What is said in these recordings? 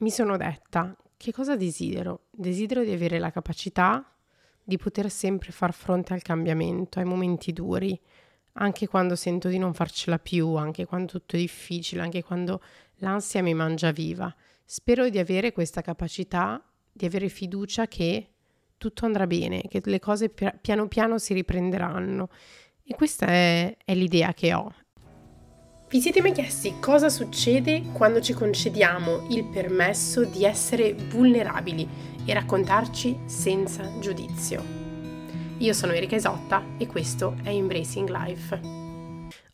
mi sono detta che cosa desidero? Desidero di avere la capacità di poter sempre far fronte al cambiamento, ai momenti duri, anche quando sento di non farcela più, anche quando tutto è difficile, anche quando l'ansia mi mangia viva. Spero di avere questa capacità, di avere fiducia che tutto andrà bene, che le cose piano piano si riprenderanno. E questa è, è l'idea che ho, vi siete mai chiesti cosa succede quando ci concediamo il permesso di essere vulnerabili e raccontarci senza giudizio? Io sono Erika Esotta e questo è Embracing Life.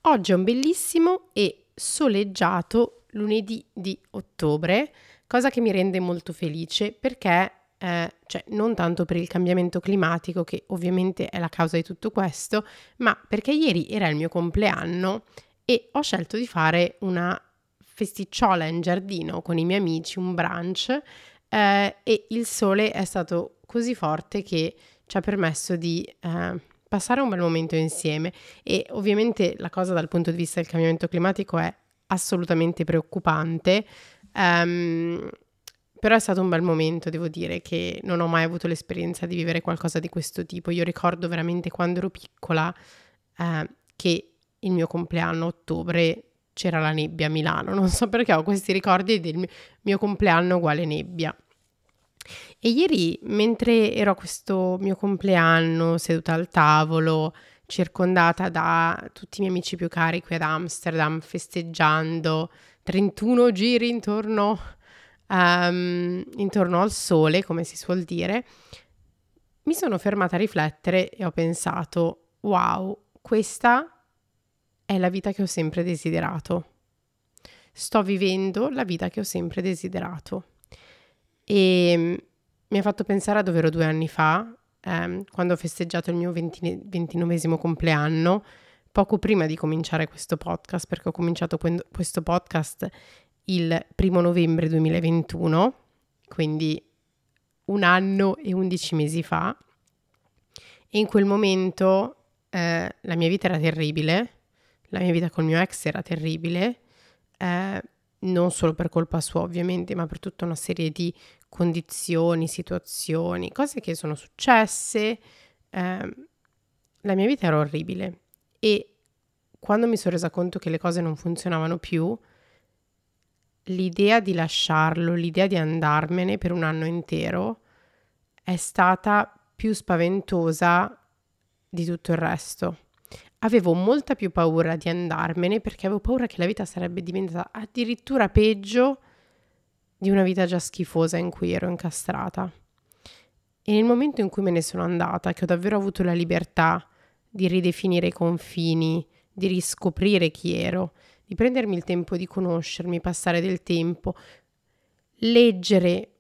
Oggi è un bellissimo e soleggiato lunedì di ottobre, cosa che mi rende molto felice perché eh, cioè non tanto per il cambiamento climatico, che ovviamente è la causa di tutto questo, ma perché ieri era il mio compleanno e ho scelto di fare una festicciola in giardino con i miei amici, un brunch eh, e il sole è stato così forte che ci ha permesso di eh, passare un bel momento insieme e ovviamente la cosa dal punto di vista del cambiamento climatico è assolutamente preoccupante. Um, però è stato un bel momento, devo dire, che non ho mai avuto l'esperienza di vivere qualcosa di questo tipo. Io ricordo veramente quando ero piccola eh, che il mio compleanno a ottobre c'era la nebbia a Milano, non so perché ho questi ricordi del mio compleanno uguale nebbia. E ieri, mentre ero a questo mio compleanno, seduta al tavolo, circondata da tutti i miei amici più cari qui ad Amsterdam, festeggiando 31 giri intorno, um, intorno al sole, come si suol dire, mi sono fermata a riflettere e ho pensato, wow, questa è la vita che ho sempre desiderato. Sto vivendo la vita che ho sempre desiderato. E mm, mi ha fatto pensare a dove ero due anni fa, ehm, quando ho festeggiato il mio ventinovesimo compleanno, poco prima di cominciare questo podcast, perché ho cominciato questo podcast il primo novembre 2021, quindi un anno e undici mesi fa. E in quel momento eh, la mia vita era terribile, la mia vita col mio ex era terribile, eh, non solo per colpa sua ovviamente, ma per tutta una serie di condizioni, situazioni, cose che sono successe. Eh, la mia vita era orribile e quando mi sono resa conto che le cose non funzionavano più, l'idea di lasciarlo, l'idea di andarmene per un anno intero è stata più spaventosa di tutto il resto avevo molta più paura di andarmene perché avevo paura che la vita sarebbe diventata addirittura peggio di una vita già schifosa in cui ero incastrata. E nel momento in cui me ne sono andata, che ho davvero avuto la libertà di ridefinire i confini, di riscoprire chi ero, di prendermi il tempo di conoscermi, passare del tempo, leggere,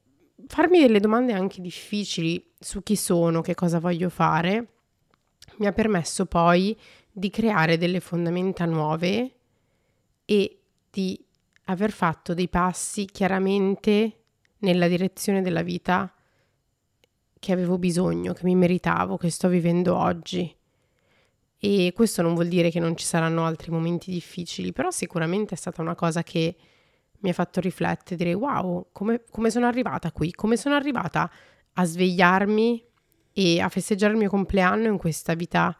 farmi delle domande anche difficili su chi sono, che cosa voglio fare, mi ha permesso poi di creare delle fondamenta nuove e di aver fatto dei passi chiaramente nella direzione della vita che avevo bisogno, che mi meritavo, che sto vivendo oggi. E questo non vuol dire che non ci saranno altri momenti difficili, però sicuramente è stata una cosa che mi ha fatto riflettere, dire wow, come, come sono arrivata qui, come sono arrivata a svegliarmi e a festeggiare il mio compleanno in questa vita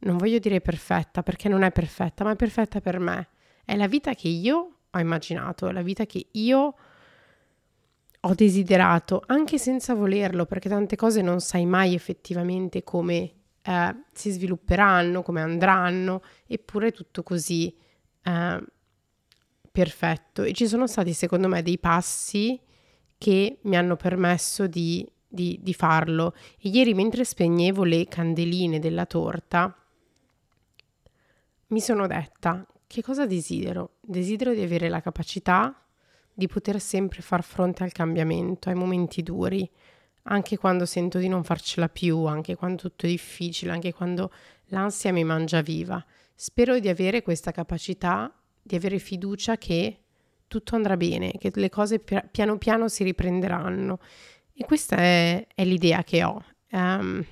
non voglio dire perfetta perché non è perfetta, ma è perfetta per me. È la vita che io ho immaginato, è la vita che io ho desiderato, anche senza volerlo, perché tante cose non sai mai effettivamente come eh, si svilupperanno, come andranno, eppure è tutto così eh, perfetto. E ci sono stati, secondo me, dei passi che mi hanno permesso di, di, di farlo. E ieri, mentre spegnevo le candeline della torta, mi sono detta che cosa desidero? Desidero di avere la capacità di poter sempre far fronte al cambiamento, ai momenti duri, anche quando sento di non farcela più, anche quando tutto è difficile, anche quando l'ansia mi mangia viva. Spero di avere questa capacità, di avere fiducia che tutto andrà bene, che le cose piano piano si riprenderanno. E questa è, è l'idea che ho. Um,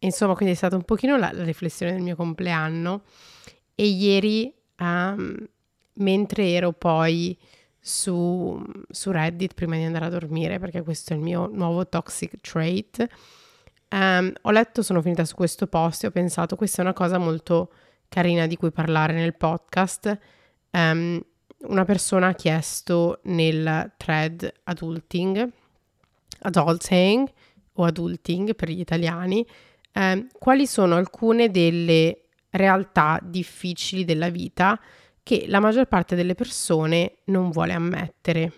insomma, quindi è stata un pochino la, la riflessione del mio compleanno e ieri, um, mentre ero poi su, su, Reddit prima di andare a dormire, perché questo è il mio nuovo toxic trait. Um, ho letto, sono finita su questo post e ho pensato questa è una cosa molto carina di cui parlare nel podcast. Um, una persona ha chiesto nel thread adulting, adulting o adulting per gli italiani, um, quali sono alcune delle realtà difficili della vita che la maggior parte delle persone non vuole ammettere.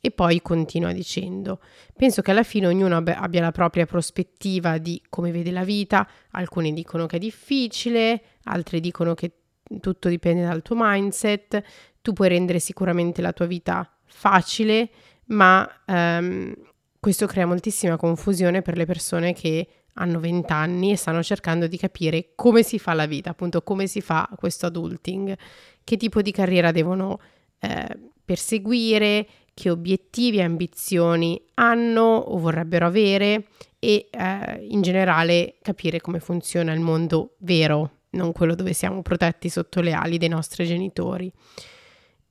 E poi continua dicendo, penso che alla fine ognuno abbia la propria prospettiva di come vede la vita, alcuni dicono che è difficile, altri dicono che tutto dipende dal tuo mindset, tu puoi rendere sicuramente la tua vita facile, ma um, questo crea moltissima confusione per le persone che hanno 20 anni e stanno cercando di capire come si fa la vita, appunto come si fa questo adulting, che tipo di carriera devono eh, perseguire, che obiettivi e ambizioni hanno o vorrebbero avere e eh, in generale capire come funziona il mondo vero, non quello dove siamo protetti sotto le ali dei nostri genitori.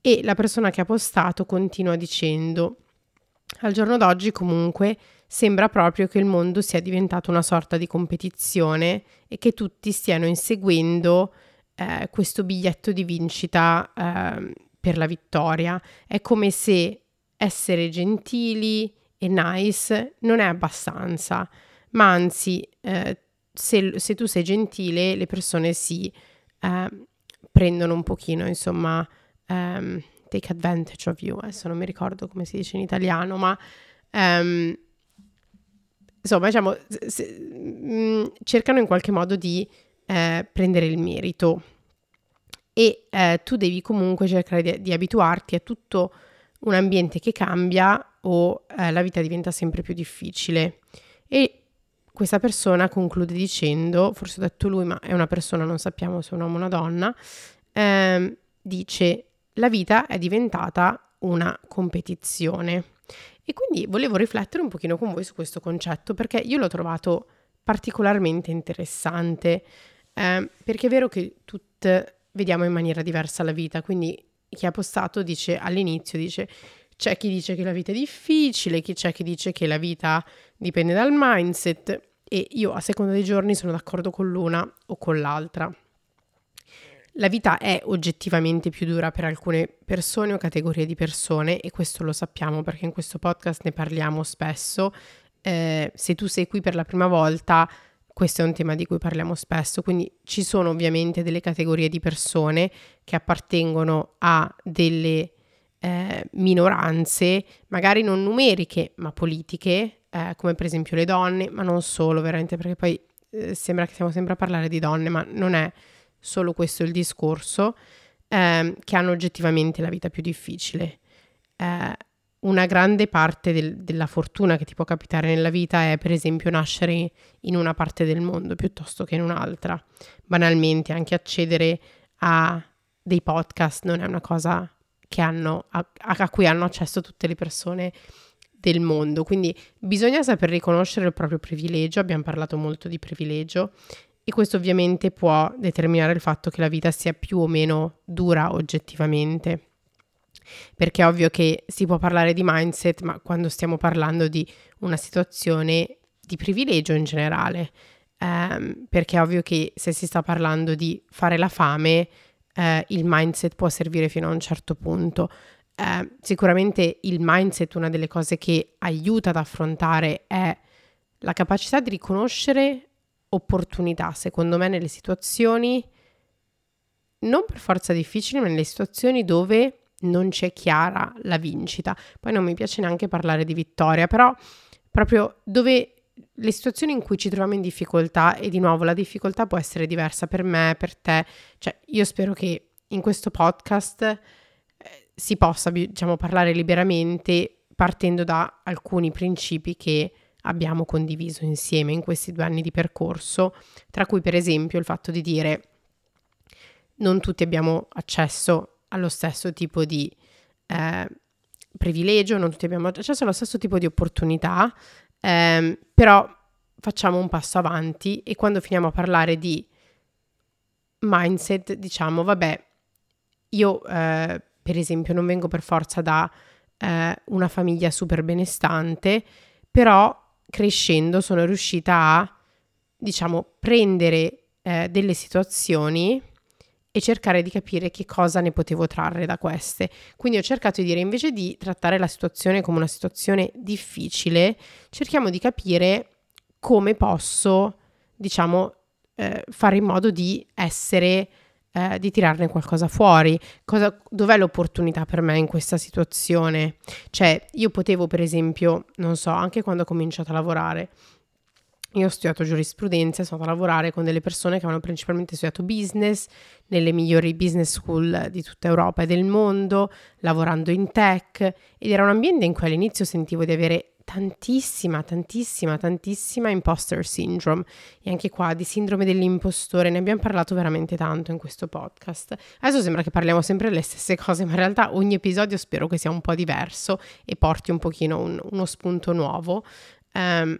E la persona che ha postato continua dicendo, al giorno d'oggi comunque sembra proprio che il mondo sia diventato una sorta di competizione e che tutti stiano inseguendo eh, questo biglietto di vincita eh, per la vittoria. È come se essere gentili e nice non è abbastanza, ma anzi, eh, se, se, tu sei gentile, le persone si eh, prendono un pochino, insomma, um, take advantage of you. Adesso non mi ricordo come si dice in italiano, ma um, insomma, diciamo, se, mh, mm, cercano in qualche modo di eh, prendere il merito e eh, tu devi comunque cercare di, di, abituarti a tutto un ambiente che cambia o eh, la vita diventa sempre più difficile. E questa persona conclude dicendo, forse ho detto lui, ma è una persona, non sappiamo se è un uomo o una donna, ehm, dice la vita è diventata una competizione. E quindi volevo riflettere un pochino con voi su questo concetto perché io l'ho trovato particolarmente interessante, eh, perché è vero che tutte vediamo in maniera diversa la vita, quindi chi ha postato dice all'inizio, dice c'è chi dice che la vita è difficile, chi c'è chi dice che la vita dipende dal mindset e io a seconda dei giorni sono d'accordo con l'una o con l'altra. La vita è oggettivamente più dura per alcune persone o categorie di persone e questo lo sappiamo perché in questo podcast ne parliamo spesso. Eh, se tu sei qui per la prima volta, questo è un tema di cui parliamo spesso, quindi ci sono ovviamente delle categorie di persone che appartengono a delle eh, minoranze, magari non numeriche ma politiche, eh, come per esempio le donne, ma non solo, veramente, perché poi eh, sembra che stiamo sempre a parlare di donne, ma non è solo questo il discorso, eh, che hanno oggettivamente la vita più difficile. Eh, una grande parte del, della fortuna che ti può capitare nella vita è per esempio nascere in una parte del mondo piuttosto che in un'altra. Banalmente anche accedere a dei podcast non è una cosa hanno, a, a cui hanno accesso tutte le persone del mondo. Quindi bisogna saper riconoscere il proprio privilegio, abbiamo parlato molto di privilegio e questo ovviamente può determinare il fatto che la vita sia più o meno dura oggettivamente. Perché è ovvio che si può parlare di mindset, ma quando stiamo parlando di una situazione di privilegio in generale, ehm, perché è ovvio che se si sta parlando di fare la fame, eh, il mindset può servire fino a un certo punto. Eh, sicuramente il mindset, una delle cose che aiuta ad affrontare è la capacità di riconoscere opportunità, secondo me, nelle situazioni non per forza difficili, ma nelle situazioni dove non c'è chiara la vincita. Poi non mi piace neanche parlare di vittoria, però proprio dove le situazioni in cui ci troviamo in difficoltà e di nuovo la difficoltà può essere diversa per me, per te, cioè io spero che in questo podcast eh, si possa diciamo parlare liberamente partendo da alcuni principi che abbiamo condiviso insieme in questi due anni di percorso, tra cui per esempio il fatto di dire non tutti abbiamo accesso allo stesso tipo di eh, privilegio, non tutti abbiamo accesso allo stesso tipo di opportunità, eh, però facciamo un passo avanti e quando finiamo a parlare di mindset diciamo vabbè io eh, per esempio non vengo per forza da eh, una famiglia super benestante, però crescendo sono riuscita a, diciamo, prendere eh, delle situazioni e cercare di capire che cosa ne potevo trarre da queste. Quindi ho cercato di dire, invece di trattare la situazione come una situazione difficile, cerchiamo di capire come posso, diciamo, eh, fare in modo di essere eh, di tirarne qualcosa fuori. Cosa, dov'è l'opportunità per me in questa situazione? Cioè, io potevo, per esempio, non so, anche quando ho cominciato a lavorare, io ho studiato giurisprudenza, sono andata a lavorare con delle persone che avevano principalmente studiato business nelle migliori business school di tutta Europa e del mondo, lavorando in tech ed era un ambiente in cui all'inizio sentivo di avere tantissima, tantissima, tantissima imposter syndrome e anche qua di sindrome dell'impostore, ne abbiamo parlato veramente tanto in questo podcast. Adesso sembra che parliamo sempre delle stesse cose, ma in realtà ogni episodio spero che sia un po' diverso e porti un pochino un, uno spunto nuovo. Um,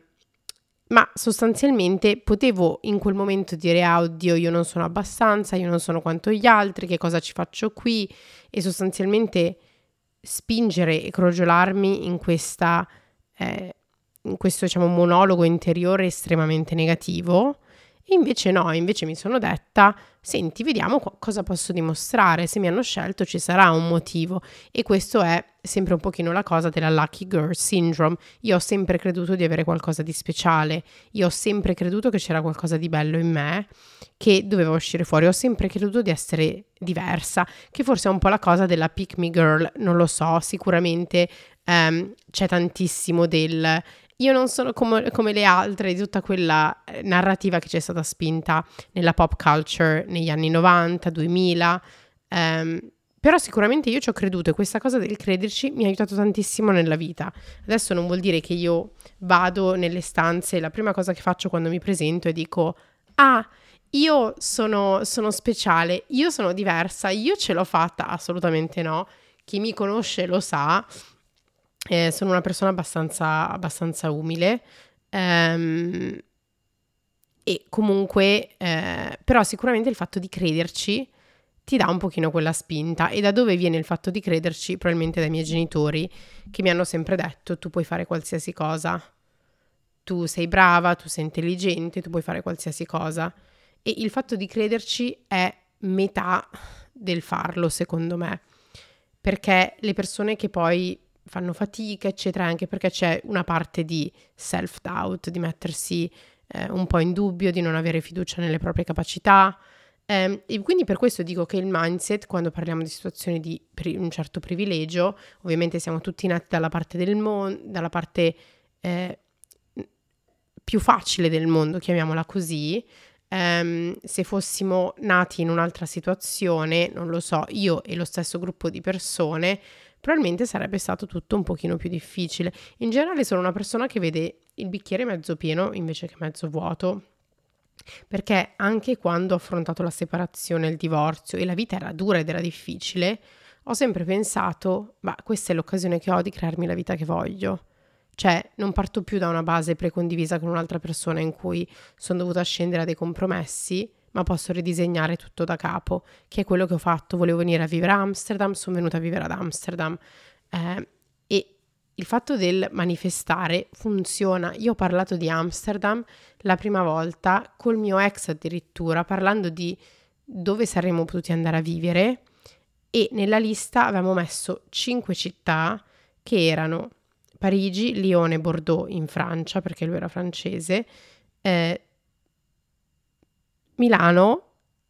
ma sostanzialmente potevo in quel momento dire ah oddio io non sono abbastanza, io non sono quanto gli altri, che cosa ci faccio qui e sostanzialmente spingere e crogiolarmi in questa eh, questo diciamo, monologo interiore estremamente negativo. E invece no, invece mi sono detta, senti, vediamo co- cosa posso dimostrare, se mi hanno scelto ci sarà un motivo. E questo è sempre un pochino la cosa della lucky girl syndrome. Io ho sempre creduto di avere qualcosa di speciale, io ho sempre creduto che c'era qualcosa di bello in me che doveva uscire fuori, ho sempre creduto di essere diversa, che forse è un po' la cosa della pick me girl, non lo so, sicuramente um, c'è tantissimo del io non sono come, come, le altre di tutta quella eh, narrativa che c'è stata spinta nella pop culture negli anni 90, 2000. Um, però sicuramente io ci ho creduto e questa cosa del crederci mi ha aiutato tantissimo nella vita. Adesso non vuol dire che io vado nelle stanze e la prima cosa che faccio quando mi presento è dico, ah, io sono, sono speciale, io sono diversa, io ce l'ho fatta, assolutamente no. Chi mi conosce lo sa, eh, sono una persona abbastanza, abbastanza umile. Ehm, e comunque, eh, però sicuramente il fatto di crederci ti dà un pochino quella spinta. E da dove viene il fatto di crederci? Probabilmente dai miei genitori che mi hanno sempre detto tu puoi fare qualsiasi cosa. Tu sei brava, tu sei intelligente, tu puoi fare qualsiasi cosa. E il fatto di crederci è metà del farlo, secondo me. Perché le persone che poi fanno fatica, eccetera, anche perché c'è una parte di self-doubt, di mettersi eh, un po' in dubbio, di non avere fiducia nelle proprie capacità. Eh, e quindi per questo dico che il mindset, quando parliamo di situazioni di pri- un certo privilegio, ovviamente siamo tutti nati dalla parte del mondo, dalla parte eh, più facile del mondo, chiamiamola così. Um, se fossimo nati in un'altra situazione, non lo so, io e lo stesso gruppo di persone, probabilmente sarebbe stato tutto un pochino più difficile. In generale sono una persona che vede il bicchiere mezzo pieno invece che mezzo vuoto. Perché anche quando ho affrontato la separazione, il divorzio e la vita era dura ed era difficile, ho sempre pensato, ma questa è l'occasione che ho di crearmi la vita che voglio. Cioè, non parto più da una base precondivisa con un'altra persona in cui sono dovuta scendere a dei compromessi, ma posso ridisegnare tutto da capo, che è quello che ho fatto. Volevo venire a vivere a Amsterdam, sono venuta a vivere ad Amsterdam. Eh, e il fatto del manifestare funziona. Io ho parlato di Amsterdam la prima volta col mio ex addirittura, parlando di dove saremmo potuti andare a vivere e nella lista avevamo messo cinque città che erano Parigi, Lione, Bordeaux in Francia, perché lui era francese, eh, Milano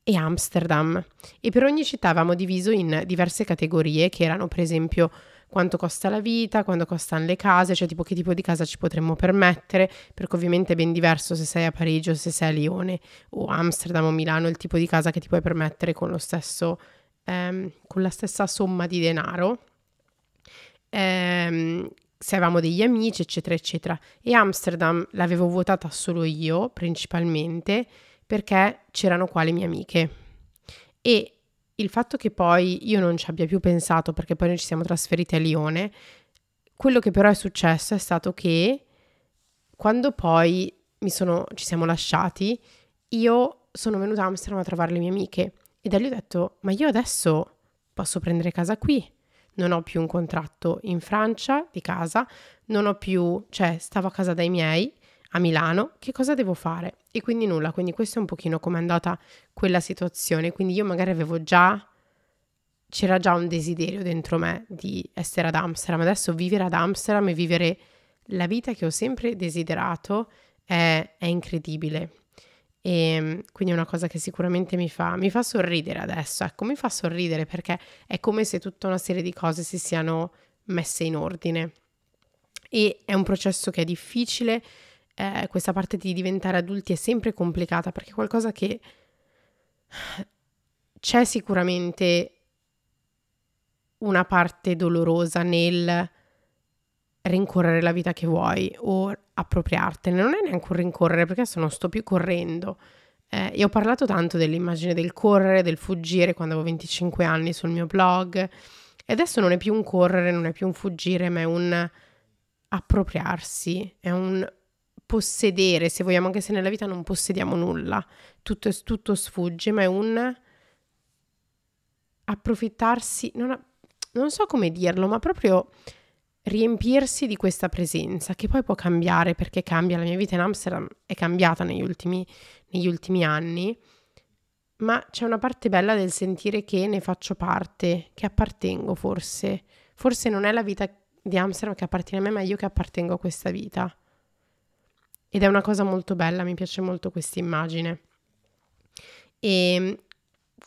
e Amsterdam e per ogni città avevamo diviso in diverse categorie che erano per esempio quanto costa la vita, quanto costano le case, cioè tipo che tipo di casa ci potremmo permettere, perché ovviamente è ben diverso se sei a Parigi o se sei a Lione o Amsterdam o Milano, il tipo di casa che ti puoi permettere con stesso, ehm, con la stessa somma di denaro. Ehm, se avevamo degli amici, eccetera, eccetera. E Amsterdam l'avevo votata solo io, principalmente, perché c'erano qua le mie amiche. E il fatto che poi io non ci abbia più pensato, perché poi noi ci siamo trasferiti a Lione, quello che però è successo è stato che quando poi sono, ci siamo lasciati, io sono venuta a Amsterdam a trovare le mie amiche e da lì ho detto, ma io adesso posso prendere casa qui, non ho più un contratto in Francia di casa, non ho più, cioè stavo a casa dai miei a Milano, che cosa devo fare? E quindi nulla, quindi questo è un pochino come è andata quella situazione, quindi io magari avevo già c'era già un desiderio dentro me di essere ad Amsterdam, adesso vivere ad Amsterdam e vivere la vita che ho sempre desiderato è, è incredibile. E ehm, quindi è una cosa che sicuramente mi fa, mi fa sorridere adesso, ecco, mi fa sorridere perché è come se tutta una serie di cose si siano messe in ordine. E è un processo che è difficile, eh, questa parte di diventare adulti è sempre complicata perché è qualcosa che c'è sicuramente una parte dolorosa nel rincorrere la vita che vuoi o appropriartene. Non è neanche un rincorrere perché adesso non sto più correndo. Eh, io ho parlato tanto dell'immagine del correre, del fuggire quando avevo 25 anni sul mio blog e adesso non è più un correre, non è più un fuggire, ma è un appropriarsi, è un possedere, se vogliamo, anche se nella vita non possediamo nulla, tutto, tutto sfugge, ma è un approfittarsi, non, a, non so come dirlo, ma proprio riempirsi di questa presenza che poi può cambiare perché cambia, la mia vita in Amsterdam è cambiata negli ultimi, negli ultimi anni, ma c'è una parte bella del sentire che ne faccio parte, che appartengo forse. Forse non è la vita di Amsterdam che appartiene a me, ma io che appartengo a questa vita. Ed è una cosa molto bella, mi piace molto questa immagine. E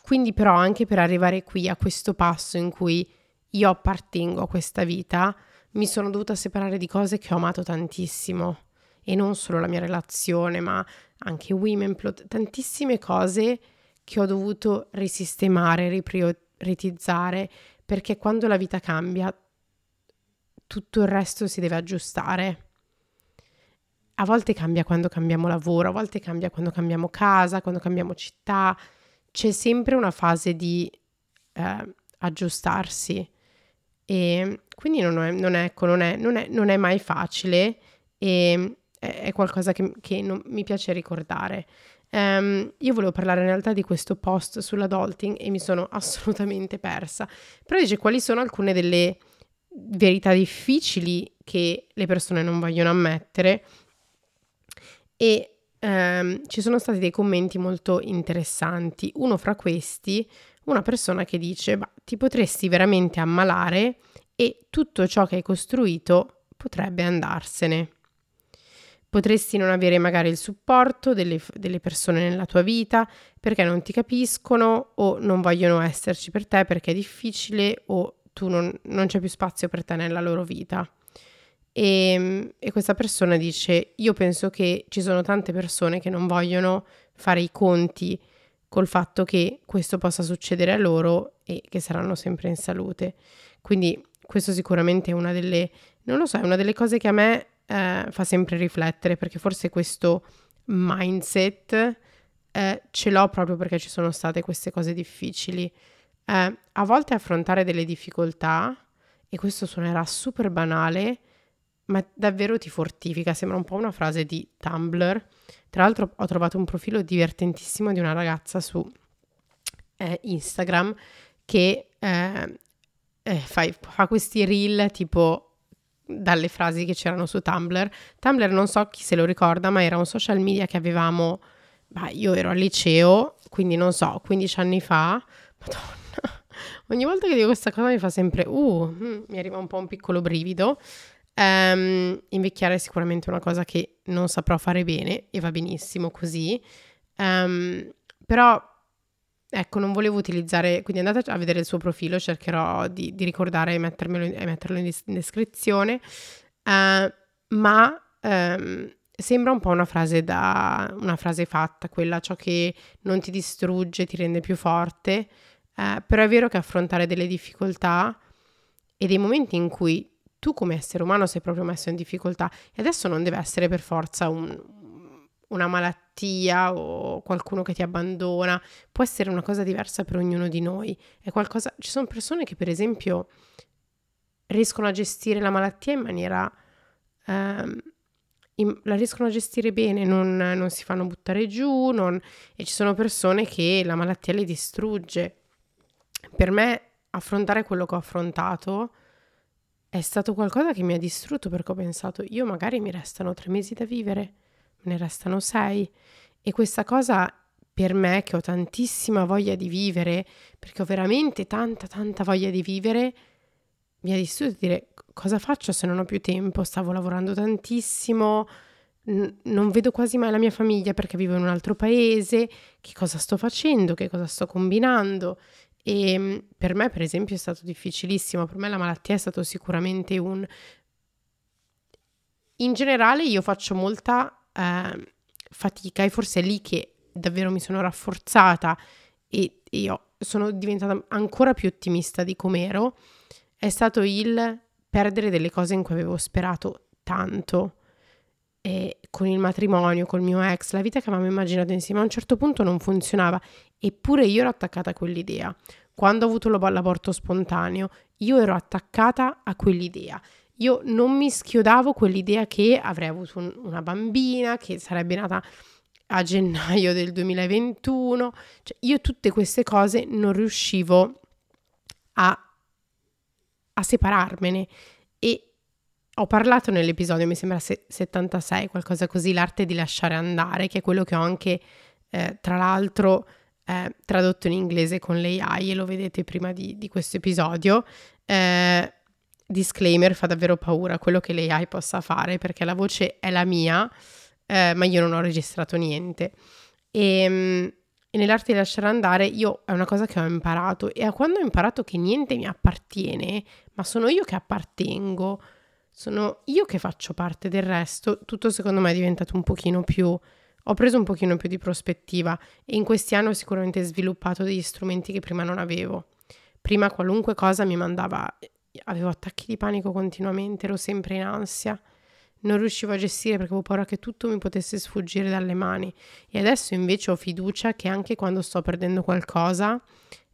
quindi però anche per arrivare qui a questo passo in cui io appartengo a questa vita, mi sono dovuta separare di cose che ho amato tantissimo e non solo la mia relazione, ma anche Womenplot, tantissime cose che ho dovuto risistemare, riprioritizzare, perché quando la vita cambia tutto il resto si deve aggiustare. A volte cambia quando cambiamo lavoro, a volte cambia quando cambiamo casa, quando cambiamo città, c'è sempre una fase di eh, aggiustarsi e quindi non è, non è, ecco, non è, non non è mai facile e è qualcosa che, che non, mi piace ricordare. Um, io volevo parlare in realtà di questo post sull'adulting e mi sono assolutamente persa. Però dice quali sono alcune delle verità difficili che le persone non vogliono ammettere e um, ci sono stati dei commenti molto interessanti. Uno fra questi una persona che dice, ma ti potresti veramente ammalare e tutto ciò che hai costruito potrebbe andarsene. Potresti non avere magari il supporto delle, delle, persone nella tua vita perché non ti capiscono o non vogliono esserci per te perché è difficile o tu non, non c'è più spazio per te nella loro vita. E, e questa persona dice: Io penso che ci sono tante persone che non vogliono fare i conti col fatto che questo possa succedere a loro e che saranno sempre in salute. Quindi questo sicuramente è una delle, non lo so, è una delle cose che a me eh, fa sempre riflettere perché forse questo mindset eh, ce l'ho proprio perché ci sono state queste cose difficili. Eh, a volte affrontare delle difficoltà, e questo suonerà super banale, ma davvero ti fortifica, sembra un po' una frase di Tumblr, tra l'altro ho trovato un profilo divertentissimo di una ragazza su eh, Instagram che eh, eh, fa, fa questi reel tipo dalle frasi che c'erano su Tumblr. Tumblr non so chi se lo ricorda, ma era un social media che avevamo, bah, io ero al liceo, quindi non so, 15 anni fa. Madonna, ogni volta che dico questa cosa mi fa sempre, uh, mm, mi arriva un po' un piccolo brivido. Um, invecchiare è sicuramente una cosa che non saprò fare bene e va benissimo così. Um, però ecco, non volevo utilizzare, quindi andate a vedere il suo profilo, cercherò di, di ricordare e, e metterlo in, in descrizione. Uh, ma um, sembra un po' una frase da una frase fatta, quella ciò che non ti distrugge ti rende più forte. Uh, però è vero che affrontare delle difficoltà e dei momenti in cui tu come essere umano sei proprio messo in difficoltà e adesso non deve essere per forza un, una malattia o qualcuno che ti abbandona, può essere una cosa diversa per ognuno di noi. È qualcosa... Ci sono persone che per esempio riescono a gestire la malattia in maniera... Um, in, la riescono a gestire bene, non, non si fanno buttare giù, non, e ci sono persone che la malattia le distrugge. Per me affrontare quello che ho affrontato è stato qualcosa che mi ha distrutto perché ho pensato, io magari mi restano tre mesi da vivere, me ne restano sei. E questa cosa per me, che ho tantissima voglia di vivere, perché ho veramente tanta, tanta voglia di vivere, mi ha distrutto di dire cosa faccio se non ho più tempo, stavo lavorando tantissimo, n- non vedo quasi mai la mia famiglia perché vivo in un altro paese, che cosa sto facendo, che cosa sto combinando. E ehm, per me, per esempio, è stato difficilissimo. Per me la malattia è stato sicuramente un... In generale io faccio molta eh, fatica e forse è lì che davvero mi sono rafforzata e io sono diventata ancora più ottimista di com'ero, è stato il perdere delle cose in cui avevo sperato tanto. E con il matrimonio, col mio ex, la vita che avevamo immaginato insieme a un certo punto non funzionava, eppure io ero attaccata a quell'idea. Quando ho avuto l'aborto spontaneo, io ero attaccata a quell'idea. Io non mi schiodavo quell'idea che avrei avuto un, una bambina, che sarebbe nata a gennaio del 2021. Cioè, io tutte queste cose non riuscivo a, a separarmene ho parlato nell'episodio, mi sembra 76, qualcosa così, l'arte di lasciare andare, che è quello che ho anche, eh, tra l'altro, eh, tradotto in inglese con l'AI e lo vedete prima di, di questo episodio. Eh, disclaimer, fa davvero paura quello che l'AI possa fare perché la voce è la mia, eh, ma io non ho registrato niente. E, ehm, e nell'arte di lasciare andare io è una cosa che ho imparato e quando ho imparato che niente mi appartiene, ma sono io che appartengo, sono io che faccio parte del resto, tutto secondo me è diventato un pochino più... Ho preso un pochino più di prospettiva e in questi anni ho sicuramente sviluppato degli strumenti che prima non avevo. Prima qualunque cosa mi mandava, avevo attacchi di panico continuamente, ero sempre in ansia, non riuscivo a gestire perché avevo paura che tutto mi potesse sfuggire dalle mani e adesso invece ho fiducia che anche quando sto perdendo qualcosa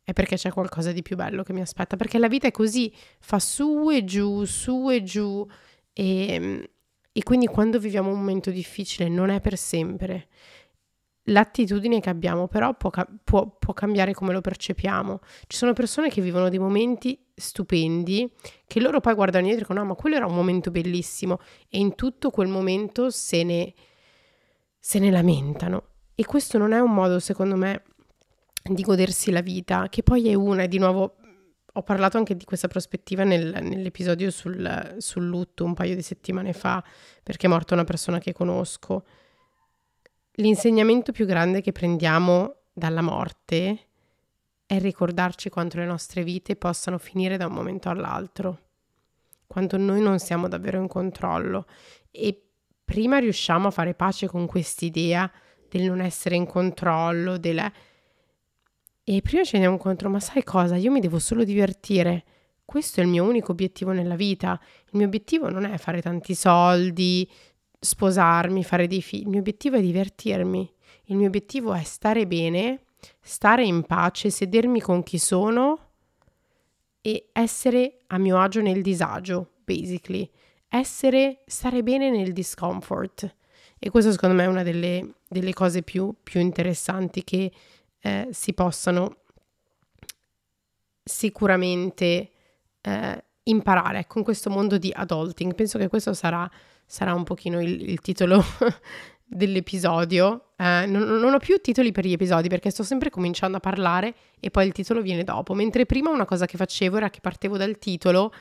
è perché c'è qualcosa di più bello che mi aspetta, perché la vita è così, fa su e giù, su e giù e, e quindi quando viviamo un momento difficile non è per sempre. L'attitudine che abbiamo però può, può, può cambiare come lo percepiamo. Ci sono persone che vivono dei momenti stupendi che loro poi guardano indietro e dicono no ma quello era un momento bellissimo e in tutto quel momento se ne, se ne lamentano. E questo non è un modo secondo me di godersi la vita, che poi è una, e di nuovo ho parlato anche di questa prospettiva nel, nell'episodio sul, sul, lutto un paio di settimane fa, perché è morta una persona che conosco. L'insegnamento più grande che prendiamo dalla morte è ricordarci quanto le nostre vite possano finire da un momento all'altro, quando noi non siamo davvero in controllo e prima riusciamo a fare pace con quest'idea del non essere in controllo, della e prima ci rendiamo conto, ma sai cosa? Io mi devo solo divertire. Questo è il mio unico obiettivo nella vita. Il mio obiettivo non è fare tanti soldi, sposarmi, fare dei figli. Il mio obiettivo è divertirmi. Il mio obiettivo è stare bene, stare in pace, sedermi con chi sono e essere a mio agio nel disagio, basically. Essere, stare bene nel discomfort. E questo secondo me è una delle, delle cose più, più interessanti che eh, si possano sicuramente eh, imparare con questo mondo di adulting. Penso che questo sarà, sarà un pochino il, il titolo dell'episodio. Eh, non, non, ho più titoli per gli episodi perché sto sempre cominciando a parlare e poi il titolo viene dopo. Mentre prima una cosa che facevo era che partevo dal titolo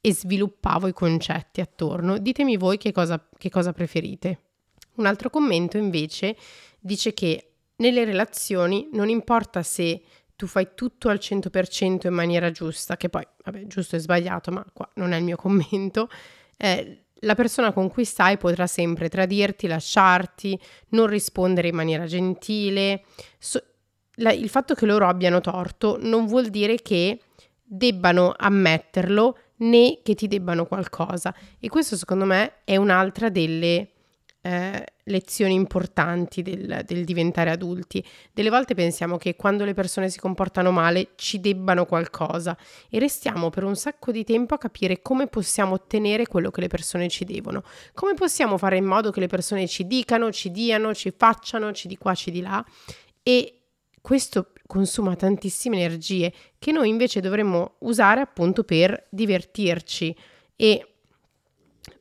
e sviluppavo i concetti attorno. Ditemi voi che cosa, che cosa preferite. Un altro commento invece dice che nelle relazioni non importa se tu fai tutto al 100% in maniera giusta, che poi, vabbè, giusto e sbagliato, ma qua non è il mio commento, eh, la persona con cui stai potrà sempre tradirti, lasciarti, non rispondere in maniera gentile. So, la, il fatto che loro abbiano torto non vuol dire che debbano ammetterlo né che ti debbano qualcosa. E questo secondo me è un'altra delle eh, lezioni importanti del, del, diventare adulti. Delle volte pensiamo che quando le persone si comportano male ci debbano qualcosa e restiamo per un sacco di tempo a capire come possiamo ottenere quello che le persone ci devono, come possiamo fare in modo che le persone ci dicano, ci diano, ci facciano, ci di qua, ci di là? E questo consuma tantissime energie che noi invece dovremmo usare appunto per divertirci. E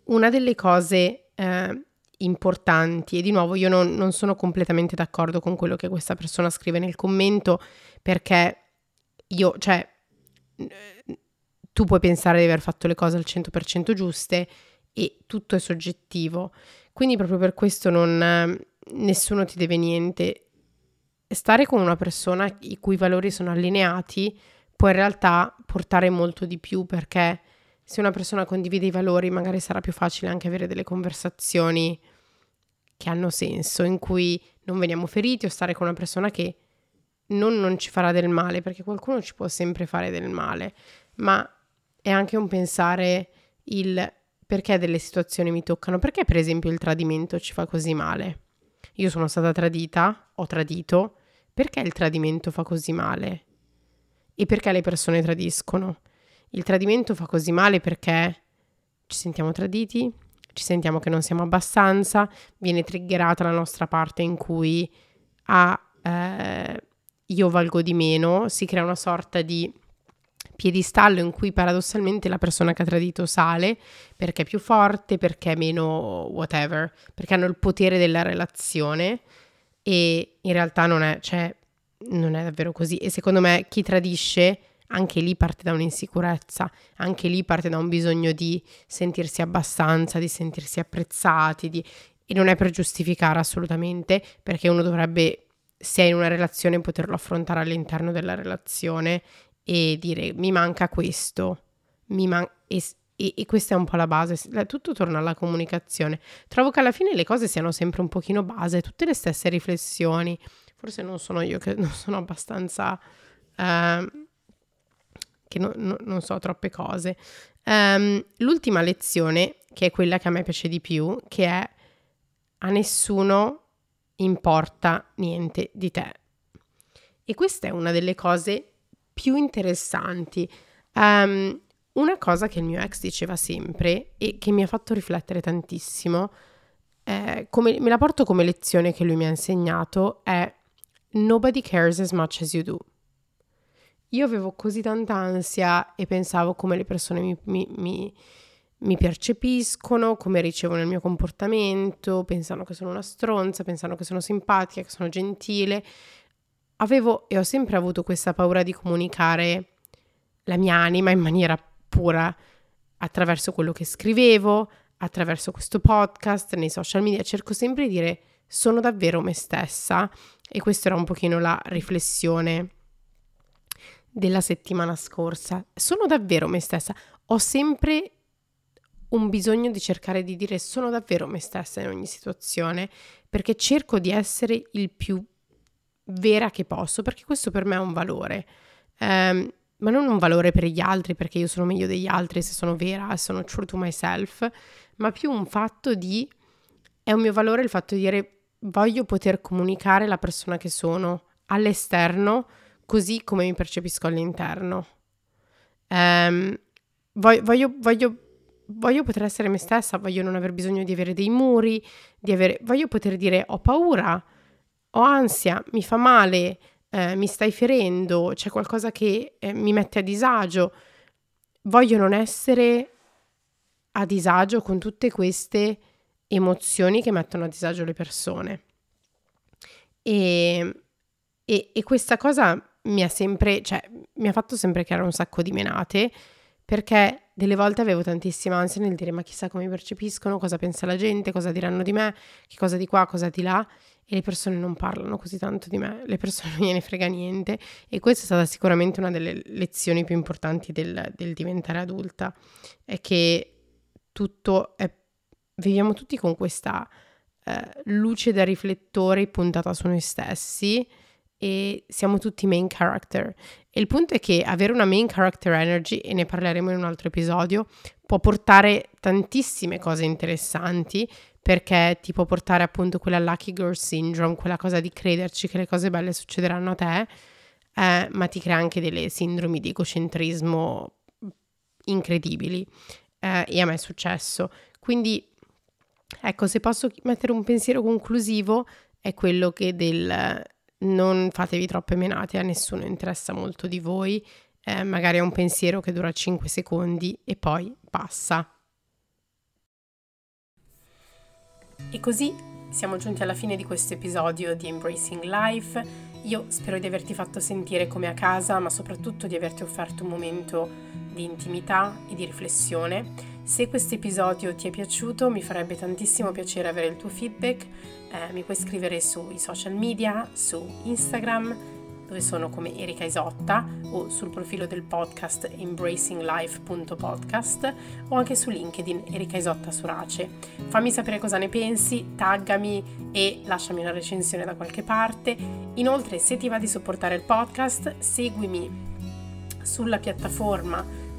una delle cose eh, importanti e di nuovo io non, non sono completamente d'accordo con quello che questa persona scrive nel commento perché io, cioè, tu puoi pensare di aver fatto le cose al 100% giuste e tutto è soggettivo. Quindi proprio per questo non, nessuno ti deve niente. Stare con una persona i cui valori sono allineati può in realtà portare molto di più perché se una persona condivide i valori magari sarà più facile anche avere delle conversazioni che hanno senso, in cui non veniamo feriti o stare con una persona che non, non ci farà del male, perché qualcuno ci può sempre fare del male, ma è anche un pensare il perché delle situazioni mi toccano, perché per esempio il tradimento ci fa così male. Io sono stata tradita, ho tradito, perché il tradimento fa così male? E perché le persone tradiscono? Il tradimento fa così male perché ci sentiamo traditi, ci sentiamo che non siamo abbastanza, viene triggerata la nostra parte in cui ah, eh, io valgo di meno, si crea una sorta di piedistallo in cui paradossalmente la persona che ha tradito sale perché è più forte, perché è meno whatever, perché hanno il potere della relazione e in realtà non è, cioè, non è davvero così. E secondo me chi tradisce anche lì parte da un'insicurezza, anche lì parte da un bisogno di sentirsi abbastanza, di sentirsi apprezzati, di... e non è per giustificare assolutamente, perché uno dovrebbe, se è in una relazione, poterlo affrontare all'interno della relazione e dire mi manca questo, mi man- e, e, e, questa è un po' la base, tutto torna alla comunicazione. Trovo che alla fine le cose siano sempre un pochino base, tutte le stesse riflessioni. Forse non sono io che non sono abbastanza... Uh, che no, no, non so troppe cose. Um, l'ultima lezione, che è quella che a me piace di più, che è a nessuno importa niente di te. E questa è una delle cose più interessanti. Um, una cosa che il mio ex diceva sempre e che mi ha fatto riflettere tantissimo, eh, come, me la porto come lezione che lui mi ha insegnato, è Nobody cares as much as you do. Io avevo così tanta ansia e pensavo come le persone mi, mi, mi, mi percepiscono, come ricevono il mio comportamento, pensano che sono una stronza, pensano che sono simpatica, che sono gentile. Avevo e ho sempre avuto questa paura di comunicare la mia anima in maniera pura attraverso quello che scrivevo, attraverso questo podcast, nei social media. Cerco sempre di dire sono davvero me stessa e questa era un pochino la riflessione della settimana scorsa. Sono davvero me stessa. Ho sempre un bisogno di cercare di dire sono davvero me stessa in ogni situazione perché cerco di essere il più vera che posso perché questo per me è un valore. Um, ma non un valore per gli altri perché io sono meglio degli altri se sono vera, sono true to myself, ma più un fatto di è un mio valore il fatto di dire voglio poter comunicare la persona che sono all'esterno così come mi percepisco all'interno. Um, voglio, voglio, voglio, voglio, poter essere me stessa, voglio non aver bisogno di avere dei muri, avere, voglio poter dire ho paura, ho ansia, mi fa male, eh, mi stai ferendo, c'è qualcosa che eh, mi mette a disagio. Voglio non essere a disagio con tutte queste emozioni che mettono a disagio le persone. E, e, e questa cosa mi ha sempre, cioè, mi ha fatto sempre creare un sacco di menate perché delle volte avevo tantissima ansia nel dire ma chissà come mi percepiscono, cosa pensa la gente, cosa diranno di me, che cosa di qua, cosa di là e le persone non parlano così tanto di me, le persone non gliene frega niente e questa è stata sicuramente una delle lezioni più importanti del, del diventare adulta, è che tutto è, viviamo tutti con questa eh, luce da riflettore puntata su noi stessi e siamo tutti main character. E il punto è che avere una main character energy, e ne parleremo in un altro episodio, può portare tantissime cose interessanti perché ti può portare appunto quella lucky girl syndrome, quella cosa di crederci che le cose belle succederanno a te, eh, ma ti crea anche delle sindromi di egocentrismo incredibili. Eh, e a me è successo. Quindi, ecco, se posso mettere un pensiero conclusivo, è quello che del non fatevi troppe menate, a nessuno interessa molto di voi, eh, magari è un pensiero che dura 5 secondi e poi passa. E così siamo giunti alla fine di questo episodio di Embracing Life. Io spero di averti fatto sentire come a casa, ma soprattutto di averti offerto un momento di intimità e di riflessione. Se questo episodio ti è piaciuto, mi farebbe tantissimo piacere avere il tuo feedback. Eh, mi puoi scrivere sui social media, su Instagram, dove sono come Erika Isotta, o sul profilo del podcast embracinglife.podcast o anche su LinkedIn Erika Isotta Surace. Fammi sapere cosa ne pensi, taggami e lasciami una recensione da qualche parte. Inoltre, se ti va di supportare il podcast, seguimi sulla piattaforma